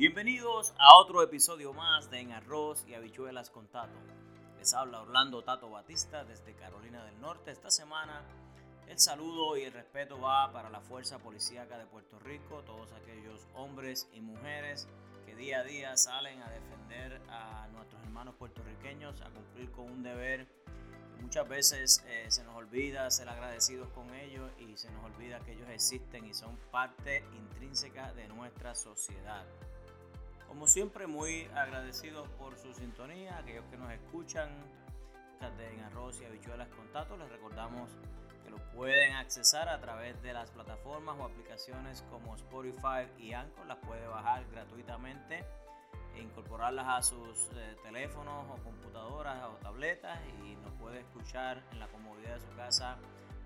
Bienvenidos a otro episodio más de En Arroz y Habichuelas con Tato. Les habla Orlando Tato Batista desde Carolina del Norte. Esta semana el saludo y el respeto va para la Fuerza Policíaca de Puerto Rico, todos aquellos hombres y mujeres que día a día salen a defender a nuestros hermanos puertorriqueños, a cumplir con un deber muchas veces eh, se nos olvida ser agradecidos con ellos y se nos olvida que ellos existen y son parte intrínseca de nuestra sociedad. Como siempre, muy agradecidos por su sintonía, aquellos que nos escuchan en arroz y habichuelas contacto, les recordamos que lo pueden accesar a través de las plataformas o aplicaciones como Spotify y Anchor, las puede bajar gratuitamente e incorporarlas a sus eh, teléfonos o computadoras o tabletas y nos puede escuchar en la comodidad de su casa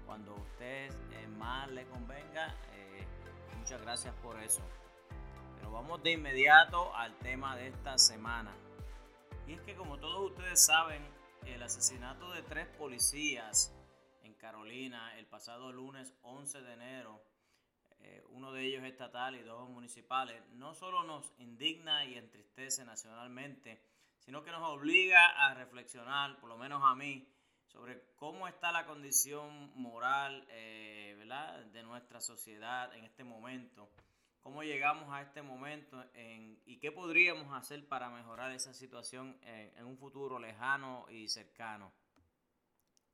cuando a usted eh, más le convenga. Eh, muchas gracias por eso. Vamos de inmediato al tema de esta semana. Y es que como todos ustedes saben, el asesinato de tres policías en Carolina el pasado lunes 11 de enero eh, uno de ellos estatal y dos municipales, no solo nos indigna y entristece nacionalmente, sino que nos obliga a reflexionar, por lo menos a mí, sobre cómo está la condición moral eh, de nuestra sociedad en este momento, cómo llegamos a este momento y qué podríamos hacer para mejorar esa situación en un futuro lejano y cercano.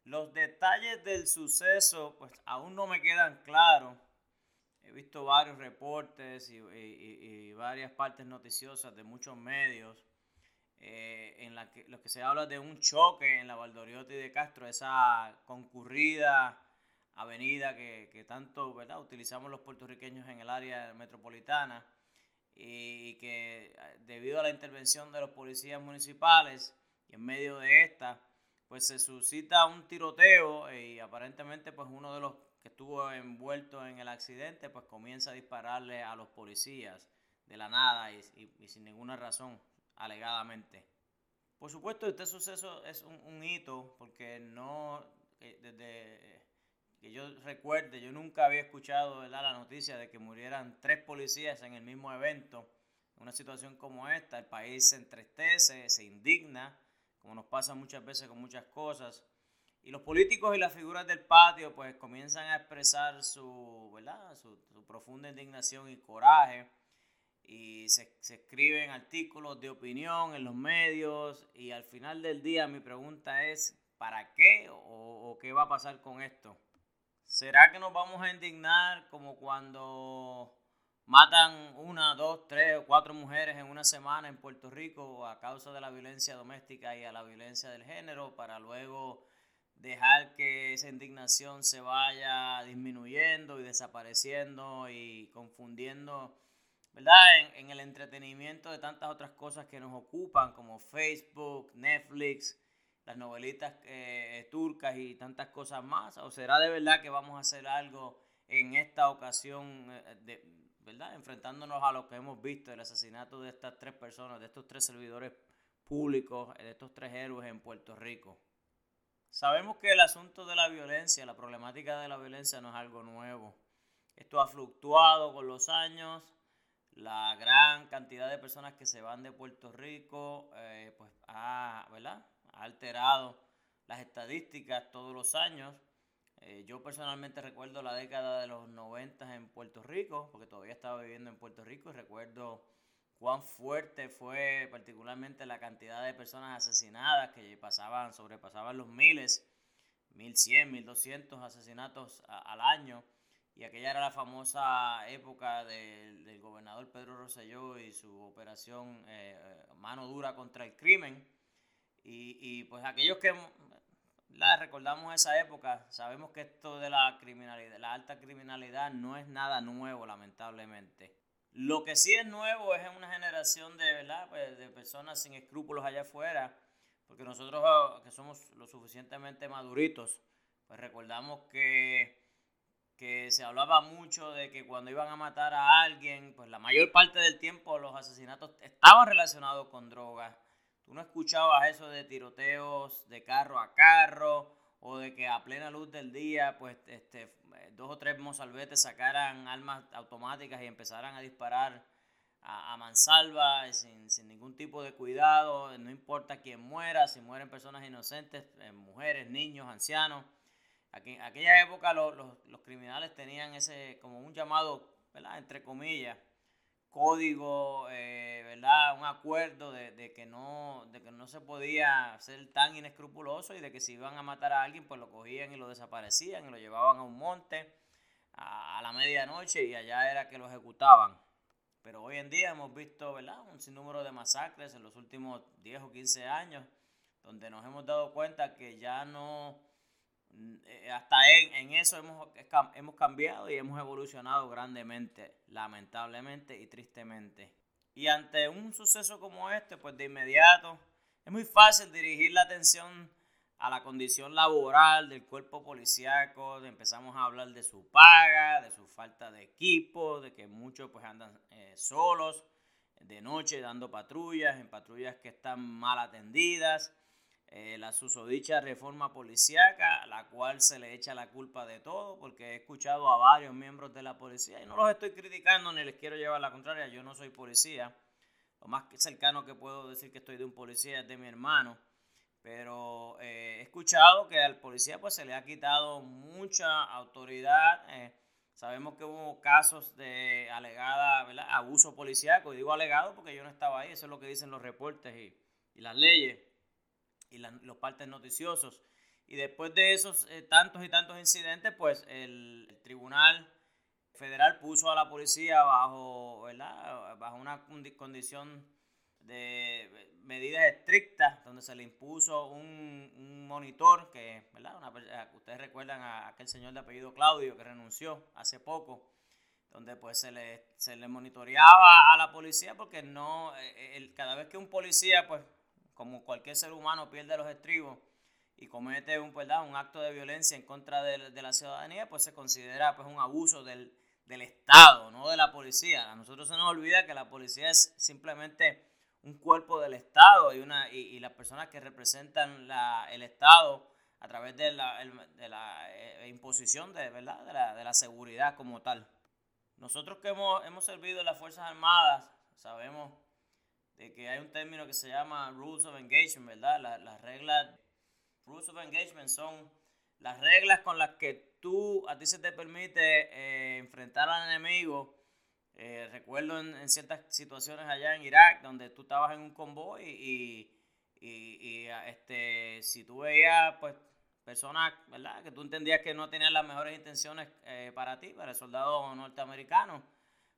Los detalles del suceso pues aún no me quedan claros he visto varios reportes y, varias partes noticiosas de muchos medios eh, en la que, lo que se habla de un choque en la Valdoriotti de Castro, esa concurrida avenida que, tanto ¿verdad? utilizamos los puertorriqueños en el área metropolitana y que debido a la intervención de los policías municipales y en medio de esta, pues se suscita un tiroteo y aparentemente pues uno de los que estuvo envuelto en el accidente, pues comienza a dispararle a los policías de la nada y, sin ninguna razón, alegadamente. Por supuesto, este suceso es un, hito porque no, desde que yo recuerde, yo nunca había escuchado la noticia de que murieran tres policías en el mismo evento. Una situación como esta, el país se entristece, se indigna, como nos pasa muchas veces con muchas cosas. Y los políticos y las figuras del patio pues comienzan a expresar su, ¿verdad? su, profunda indignación y coraje y se, escriben artículos de opinión en los medios y al final del día mi pregunta es, ¿para qué o, o qué va a pasar con esto? ¿Será que nos vamos a indignar como cuando matan una, dos, tres o cuatro mujeres en una semana en Puerto Rico a causa de la violencia doméstica y a la violencia del género para luego dejar que esa indignación se vaya disminuyendo y desapareciendo y confundiendo, ¿verdad? En, el entretenimiento de tantas otras cosas que nos ocupan, como Facebook, Netflix, las novelitas eh, turcas y tantas cosas más. ¿O será de verdad que vamos a hacer algo en esta ocasión, eh, de, ¿verdad? Enfrentándonos a lo que hemos visto, el asesinato de estas tres personas, de estos tres servidores públicos, de estos tres héroes en Puerto Rico. Sabemos que el asunto de la violencia, la problemática de la violencia no es algo nuevo. Esto ha fluctuado con los años. La gran cantidad de personas que se van de Puerto Rico eh, pues ha, ¿verdad? Alterado las estadísticas todos los años. Eh, yo personalmente recuerdo la década de los 90 en Puerto Rico, porque todavía estaba viviendo en Puerto Rico y recuerdo cuán fuerte fue particularmente la cantidad de personas asesinadas que pasaban, sobrepasaban los miles, 1100, 1200 asesinatos al año. Y aquella era la famosa época del gobernador Pedro Rosselló y su operación eh, mano dura contra el crimen. Y, pues aquellos que recordamos esa época, sabemos que esto de la criminalidad, la alta criminalidad no es nada nuevo, lamentablemente. Lo que sí es nuevo es una generación de, ¿verdad? Pues, de personas sin escrúpulos allá afuera, porque nosotros ah, que somos lo suficientemente maduritos, pues recordamos que, que se hablaba mucho de que cuando iban a matar a alguien, pues la mayor parte del tiempo los asesinatos estaban relacionados con drogas. Tú no escuchabas eso de tiroteos de carro a carro o de que a plena luz del día, pues este, dos o tres mozalbetes sacaran armas automáticas y empezaran a disparar a, mansalva, sin, ningún tipo de cuidado, no importa quién muera, si mueren personas inocentes, eh, mujeres, niños, ancianos. Aquí, aquella época los, criminales tenían ese, como un llamado, ¿verdad? Entre comillas, código, eh, ¿verdad? Un acuerdo de, que no, de que no se podía ser tan inescrupuloso y de que si iban a matar a alguien, pues lo cogían y lo desaparecían y lo llevaban a un monte a, a la medianoche y allá era que lo ejecutaban. Pero hoy en día hemos visto ¿verdad? un sinnúmero de masacres en los últimos 10 o 15 años, donde nos hemos dado cuenta que ya no, hasta en, en eso hemos, hemos cambiado y hemos evolucionado grandemente, lamentablemente y tristemente. Y ante un suceso como este, pues de inmediato es muy fácil dirigir la atención a la condición laboral del cuerpo policíaco, empezamos a hablar de su paga, de su falta de equipo, de que muchos pues andan eh, solos de noche dando patrullas, en patrullas que están mal atendidas, eh, la susodicha reforma policíaca, a la cual se le echa la culpa de todo, porque he escuchado a varios miembros de la policía y no los estoy criticando ni les quiero llevar la contraria, yo no soy policía, lo más cercano que puedo decir que estoy de un policía es de mi hermano pero eh, he escuchado que al policía pues se le ha quitado mucha autoridad. Eh, sabemos que hubo casos de alegada abuso policiaco, y digo alegado porque yo no estaba ahí, eso es lo que dicen los reportes y, las leyes y los partes noticiosos. Y después de esos eh, tantos y tantos incidentes, pues el, Tribunal Federal puso a la policía bajo, bajo una condición de medidas estrictas donde se le impuso un, monitor que, ¿verdad? Eh, ustedes recuerdan a aquel señor de apellido Claudio que renunció hace poco, donde pues se le, se le monitoreaba a la policía porque no, eh, cada vez que un policía, pues como cualquier ser humano, pierde los estribos y comete un, ¿verdad? un acto de violencia en contra de, de la ciudadanía, pues se considera pues un abuso del, del Estado, no de la policía. A nosotros se nos olvida que la policía es simplemente un cuerpo del Estado y, una, y, las personas que representan la, el Estado a través de la, de la eh, imposición de, ¿verdad? De, la, de la seguridad como tal. Nosotros que hemos, hemos servido en las Fuerzas Armadas sabemos de que hay un término que se llama Rules of Engagement, ¿verdad? las reglas, Rules of Engagement son las reglas con las que tú, a ti se te permite eh, enfrentar al enemigo eh, recuerdo en, ciertas situaciones allá en Irak donde tú estabas en un convoy y, y, este, si tú veías pues personas ¿verdad? que tú entendías que no tenían las mejores intenciones eh, para ti, para el soldado norteamericano,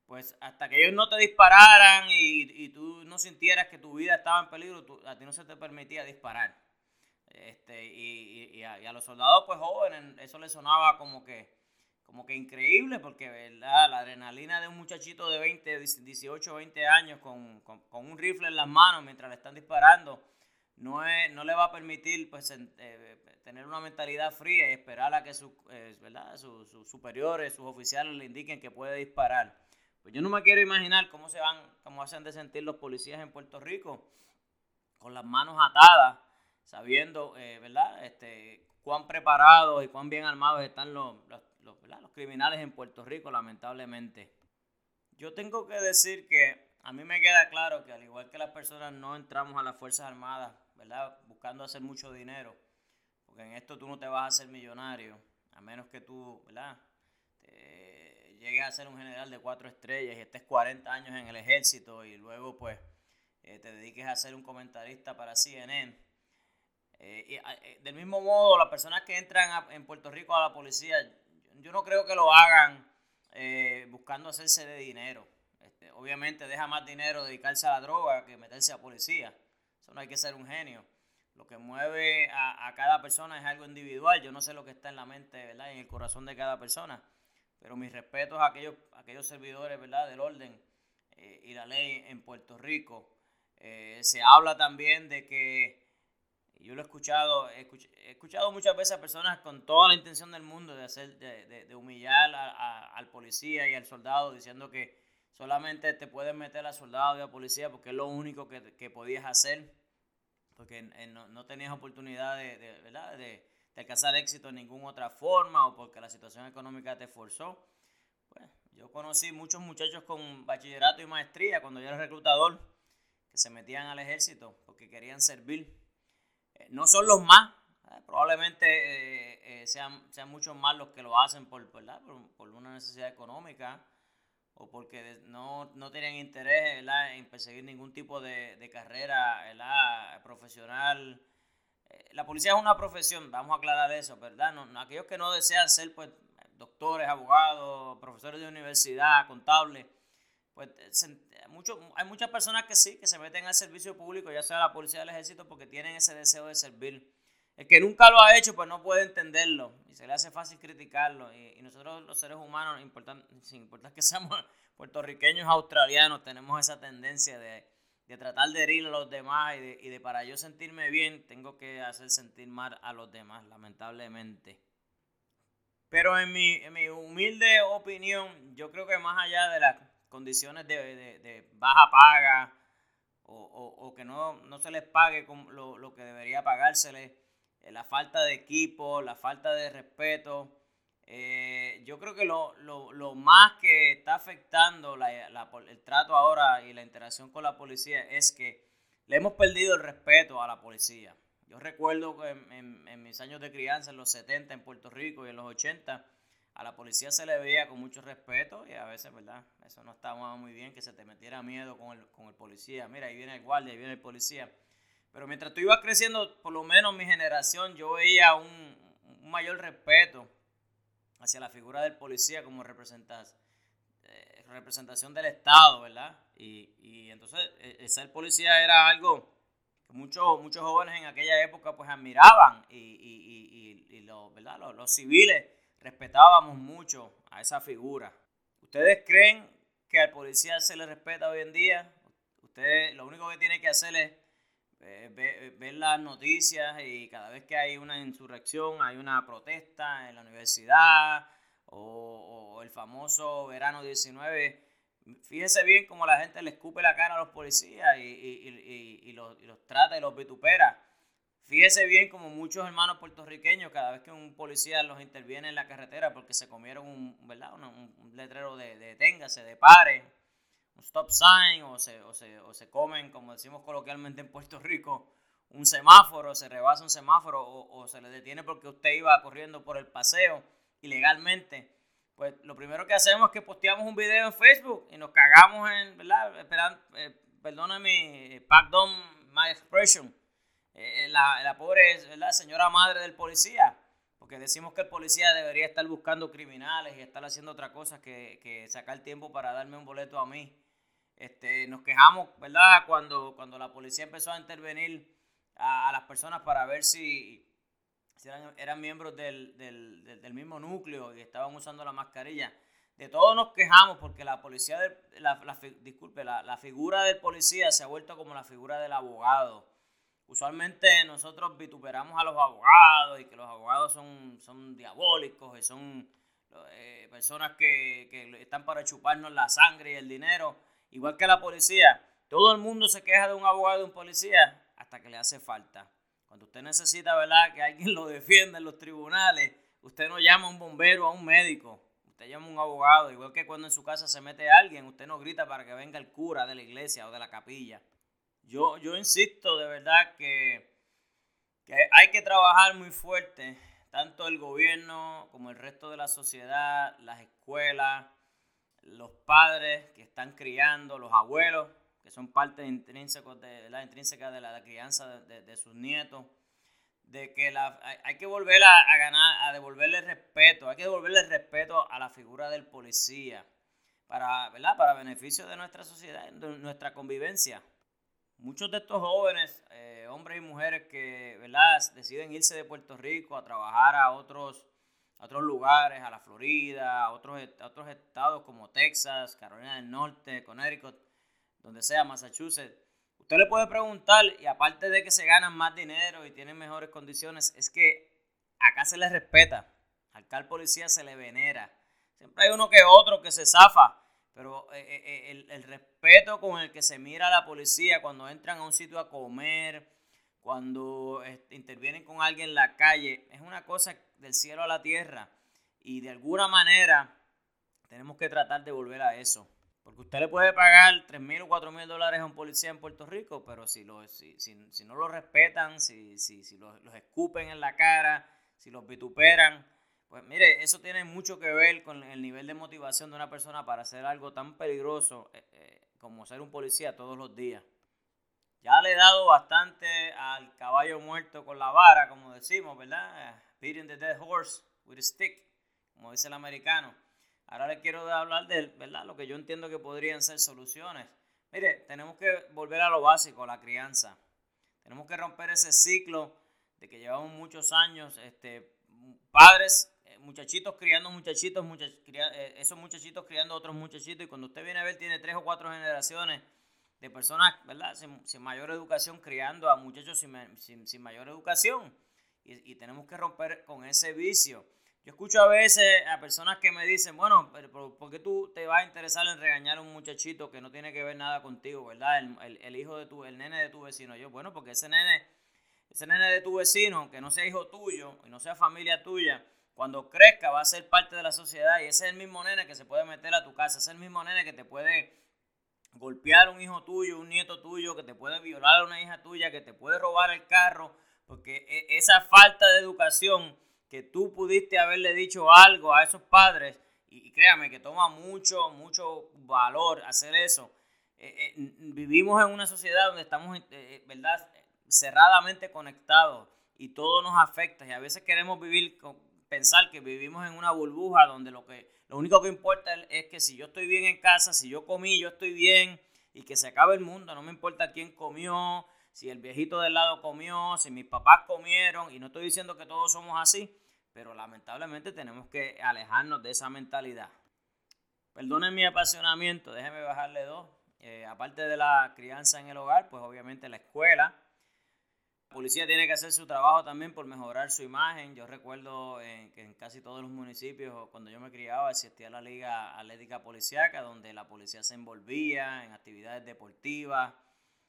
pues hasta que ellos no te dispararan y, y no sintieras que tu vida estaba en peligro, a ti no se te permitía disparar. Este, y, a, y a los soldados pues jóvenes eso les sonaba como que como que increíble porque ¿verdad? la adrenalina de un muchachito de 20, 18, 20 años con, un rifle en las manos mientras le están disparando no, es, no le va a permitir pues, eh, tener una mentalidad fría y esperar a que eh, ¿verdad? Sus, superiores, sus oficiales le indiquen que puede disparar. Pues yo no me quiero imaginar cómo se van, cómo hacen de sentir los policías en Puerto Rico con las manos atadas, sabiendo, eh, ¿verdad? Este, cuán preparados y cuán bien armados están los, los los, criminales en Puerto Rico, lamentablemente. Yo tengo que decir que a mí me queda claro que al igual que las personas no entramos a las Fuerzas Armadas, ¿verdad? Buscando hacer mucho dinero, porque en esto tú no te vas a hacer millonario, a menos que tú, ¿verdad? Llegues a ser un general de cuatro estrellas y estés 40 años en el ejército y luego pues eh, te dediques a ser un comentarista para CNN. Eh, eh, del mismo modo, las personas que entran en Puerto Rico a la policía, yo no creo que lo hagan buscando hacerse de dinero. Este, obviamente deja más dinero dedicarse a la droga que meterse a policía. Eso no hay que ser un genio. Lo que mueve a, cada persona es algo individual. Yo no sé lo que está en la mente, ¿verdad? En el corazón de cada persona. Pero mis respetos a aquellos, aquellos servidores, ¿verdad? Del orden eh, y la ley en Puerto Rico. Eh, se habla también de que yo lo he escuchado, he escuchado muchas veces a personas con toda la intención del mundo de hacer, de, de, humillar al policía y al soldado diciendo que solamente te puedes meter al soldado y al policía porque es lo único que, que podías hacer, porque no, no, tenías oportunidad de, ¿verdad? de, alcanzar éxito en ninguna otra forma o porque la situación económica te forzó. Pues Yo conocí muchos muchachos con bachillerato y maestría cuando yo era reclutador que se metían al ejército porque querían servir. Eh, no son los más, eh, probablemente sean, sean muchos más los que lo hacen por, por, una necesidad económica o porque no, no tienen interés en perseguir ningún tipo de, de carrera profesional eh, la policía es una profesión, vamos a aclarar eso, ¿verdad? No, aquellos que no desean ser pues, doctores, abogados, profesores de universidad, contables, pues hay muchas personas que sí, que se meten al servicio público, ya sea la policía del ejército, porque tienen ese deseo de servir. El que nunca lo ha hecho, pues no puede entenderlo y se le hace fácil criticarlo. Y, nosotros los seres humanos, sin importar que seamos puertorriqueños, australianos, tenemos esa tendencia de de tratar de herir a los demás y de, para yo sentirme bien, tengo que hacer sentir mal a los demás, lamentablemente. Pero en mi, humilde opinión, yo creo que más allá de las condiciones de, baja paga o, que no, no, se les pague lo, lo que debería pagárseles, eh, la falta de equipo, la falta de respeto, eh, yo creo que lo, lo, más que está afectando el trato ahora y la interacción con la policía es que le hemos perdido el respeto a la policía. Yo recuerdo que en, mis años de crianza, en los 70 en Puerto Rico y en los 80, a la policía se le veía con mucho respeto y a veces, ¿verdad? Eso no estaba muy bien, que se te metiera miedo con el, con el policía. Mira, ahí viene el guardia, ahí viene el policía. Pero mientras tú ibas creciendo, por lo menos mi generación, yo veía un mayor respeto hacia la figura del policía como eh, representación del Estado, ¿verdad? Y, entonces e, ser policía era algo que muchos, muchos jóvenes en aquella época pues admiraban y, y, ¿verdad? Los, civiles respetábamos mucho a esa figura. ¿Ustedes creen que al policía se le respeta hoy en día? Usted lo único que tiene que hacer es eh, ver, las noticias y cada vez que hay una insurrección, hay una protesta en la universidad o, el famoso verano 19, fíjese bien cómo la gente le escupe la cara a los policías y, los, trata y los vitupera. Fíjese bien como muchos hermanos puertorriqueños, cada vez que un policía los interviene en la carretera porque se comieron un, ¿verdad? un, letrero de deténgase, de pare, un stop sign o se, o se, o se comen, como decimos coloquialmente en Puerto Rico, un semáforo, se rebasa un semáforo o, se le detiene porque usted iba corriendo por el paseo ilegalmente, pues lo primero que hacemos es que posteamos un video en Facebook y nos cagamos en, ¿verdad? Esperan, eh, perdóname, pardon my expression, eh, la, la, pobre ¿verdad? señora madre del policía, porque decimos que el policía debería estar buscando criminales y estar haciendo otra cosa que, sacar tiempo para darme un boleto a mí. Este, nos quejamos, ¿verdad? Cuando, cuando la policía empezó a intervenir a, las personas para ver si, eran, miembros del, mismo núcleo y estaban usando la mascarilla. De todos nos quejamos porque la policía, la, disculpe, la, figura del policía se ha vuelto como la figura del abogado. Usualmente nosotros vituperamos a los abogados y que los abogados son, son diabólicos y son eh, personas que, que están para chuparnos la sangre y el dinero igual que la policía, todo el mundo se queja de un abogado de un policía hasta que le hace falta. Cuando usted necesita, ¿verdad?, que alguien lo defienda en los tribunales, usted no llama a un bombero, a un médico, usted llama a un abogado, igual que cuando en su casa se mete alguien, usted no grita para que venga el cura de la iglesia o de la capilla. Yo, yo insisto de verdad que, que hay que trabajar muy fuerte, tanto el gobierno como el resto de la sociedad, las escuelas, los padres que están criando, los abuelos, que son parte intrínseca de la intrínseca de crianza de, sus nietos, de que la, hay, que volver a, ganar, a devolverle respeto, hay que devolverle respeto a la figura del policía, para, ¿verdad? para beneficio de nuestra sociedad, de nuestra convivencia. Muchos de estos jóvenes, eh, hombres y mujeres que ¿verdad? deciden irse de Puerto Rico a trabajar a otros otros lugares, a la Florida, a otros, otros estados como Texas, Carolina del Norte, Connecticut, donde sea, Massachusetts. Usted le puede preguntar, y aparte de que se ganan más dinero y tienen mejores condiciones, es que acá se les respeta. Al cal policía se le venera. Siempre hay uno que otro que se zafa, pero eh, eh, eh, el, el respeto con el que se mira a la policía cuando entran a un sitio a comer, cuando este, intervienen con alguien en la calle, es una cosa del cielo a la tierra. Y de alguna manera tenemos que tratar de volver a eso. Porque usted le puede pagar 3 mil o 4 mil dólares a un policía en Puerto Rico, pero si, lo, si, si, no lo respetan, si, si, si los, los, escupen en la cara, si los vituperan, pues mire, eso tiene mucho que ver con el nivel de motivación de una persona para hacer algo tan peligroso eh, eh, como ser un policía todos los días. Ya le he dado bastante al caballo muerto con la vara, como decimos, ¿verdad? Beating the dead horse with a stick, como dice el americano. Ahora le quiero hablar de ¿verdad? lo que yo entiendo que podrían ser soluciones. Mire, tenemos que volver a lo básico, la crianza. Tenemos que romper ese ciclo de que llevamos muchos años, este, padres, eh, muchachitos criando muchachitos, eh, esos muchachitos criando otros muchachitos, y cuando usted viene a ver, tiene tres o cuatro generaciones de personas, ¿verdad? Sin, mayor educación, criando a muchachos sin, mayor educación. Y, tenemos que romper con ese vicio. Yo escucho a veces a personas que me dicen, bueno, pero ¿por qué tú te vas a interesar en regañar a un muchachito que no tiene que ver nada contigo, verdad? El, hijo de tu, el nene de tu vecino. Yo, bueno, porque ese nene, ese nene de tu vecino, aunque no sea hijo tuyo y no sea familia tuya, cuando crezca va a ser parte de la sociedad y ese es el mismo nene que se puede meter a tu casa, ese es el mismo nene que te puede golpear un hijo tuyo, un nieto tuyo, que te puede violar a una hija tuya, que te puede robar el carro, porque e, esa falta de educación que tú pudiste haberle dicho algo a esos padres, y, créame que toma mucho, mucho valor hacer eso. Eh, eh, vivimos en una sociedad donde estamos, eh, ¿verdad?, cerradamente conectados y todo nos afecta y a veces queremos vivir, pensar que vivimos en una burbuja donde lo, que, lo único que importa es que si yo estoy bien en casa, si yo comí, yo estoy bien y que se acabe el mundo, no me importa quién comió, si el viejito del lado comió, si mis papás comieron, y no estoy diciendo que todos somos así, pero lamentablemente tenemos que alejarnos de esa mentalidad. Perdonen mi apasionamiento, déjenme bajarle dos. Eh, aparte de la crianza en el hogar, pues obviamente la escuela. Policía tiene que hacer su trabajo también por mejorar su imagen. Yo recuerdo que en casi todos los municipios, cuando yo me criaba, existía la Liga Atlética Policiaca, donde la policía se envolvía en actividades deportivas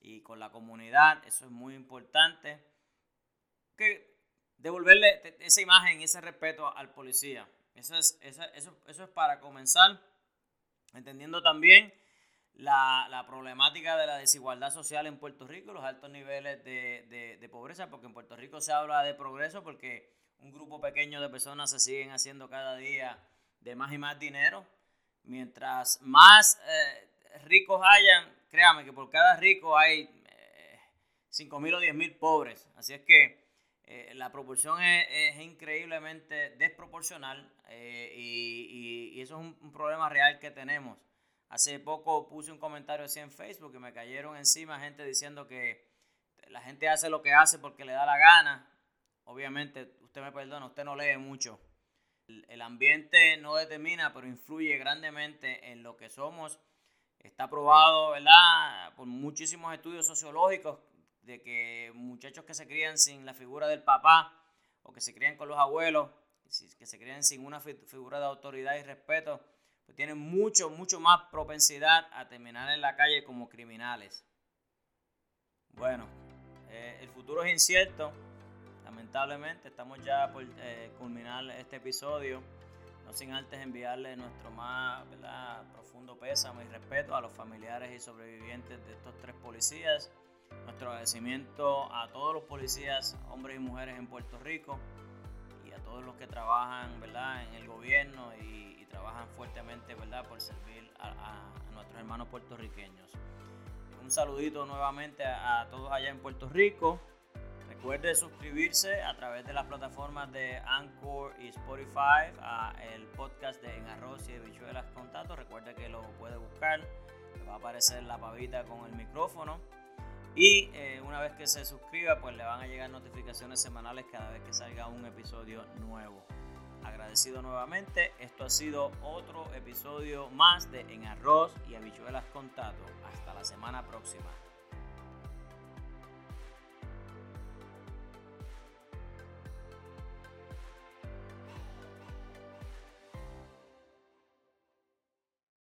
y con la comunidad. Eso es muy importante. Que devolverle esa imagen y ese respeto al policía. Eso es, eso, eso, es para comenzar, entendiendo también la, problemática de la desigualdad social en Puerto Rico, los altos niveles de, de, pobreza, porque en Puerto Rico se habla de progreso porque un grupo pequeño de personas se siguen haciendo cada día de más y más dinero. Mientras más eh, ricos hayan, créame que por cada rico hay eh, 5 mil o 10 mil pobres. Así es que eh, la proporción es, increíblemente desproporcional y, eso es un, problema real que tenemos. Hace poco puse un comentario así en Facebook y me cayeron encima gente diciendo que la gente hace lo que hace porque le da la gana. Obviamente, usted me perdona, usted no lee mucho. El, ambiente no determina, pero influye grandemente en lo que somos. Está probado, ¿verdad? Por muchísimos estudios sociológicos de que muchachos que se crían sin la figura del papá o que se crían con los abuelos, que se crían sin una figura de autoridad y respeto, pues tienen mucho, mucho más propensidad a terminar en la calle como criminales. Bueno, eh, el futuro es incierto, lamentablemente, estamos ya por eh, culminar este episodio, no sin antes enviarle nuestro más profundo pésame y respeto a los familiares y sobrevivientes de estos tres policías nuestro agradecimiento a todos los policías, hombres y mujeres en Puerto Rico y a todos los que trabajan ¿verdad? en el gobierno y, trabajan fuertemente ¿verdad? por servir a, nuestros hermanos puertorriqueños. Un saludito nuevamente a, todos allá en Puerto Rico. Recuerde suscribirse a través de las plataformas de Anchor y Spotify a el podcast de En Arroz y de Bichuelas Contacto. Recuerde que lo puede buscar. Va a aparecer la pavita con el micrófono. Y eh, una vez que se suscriba, pues le van a llegar notificaciones semanales cada vez que salga un episodio nuevo. Agradecido nuevamente, esto ha sido otro episodio más de En Arroz y Habichuelas con Tato. Hasta la semana próxima.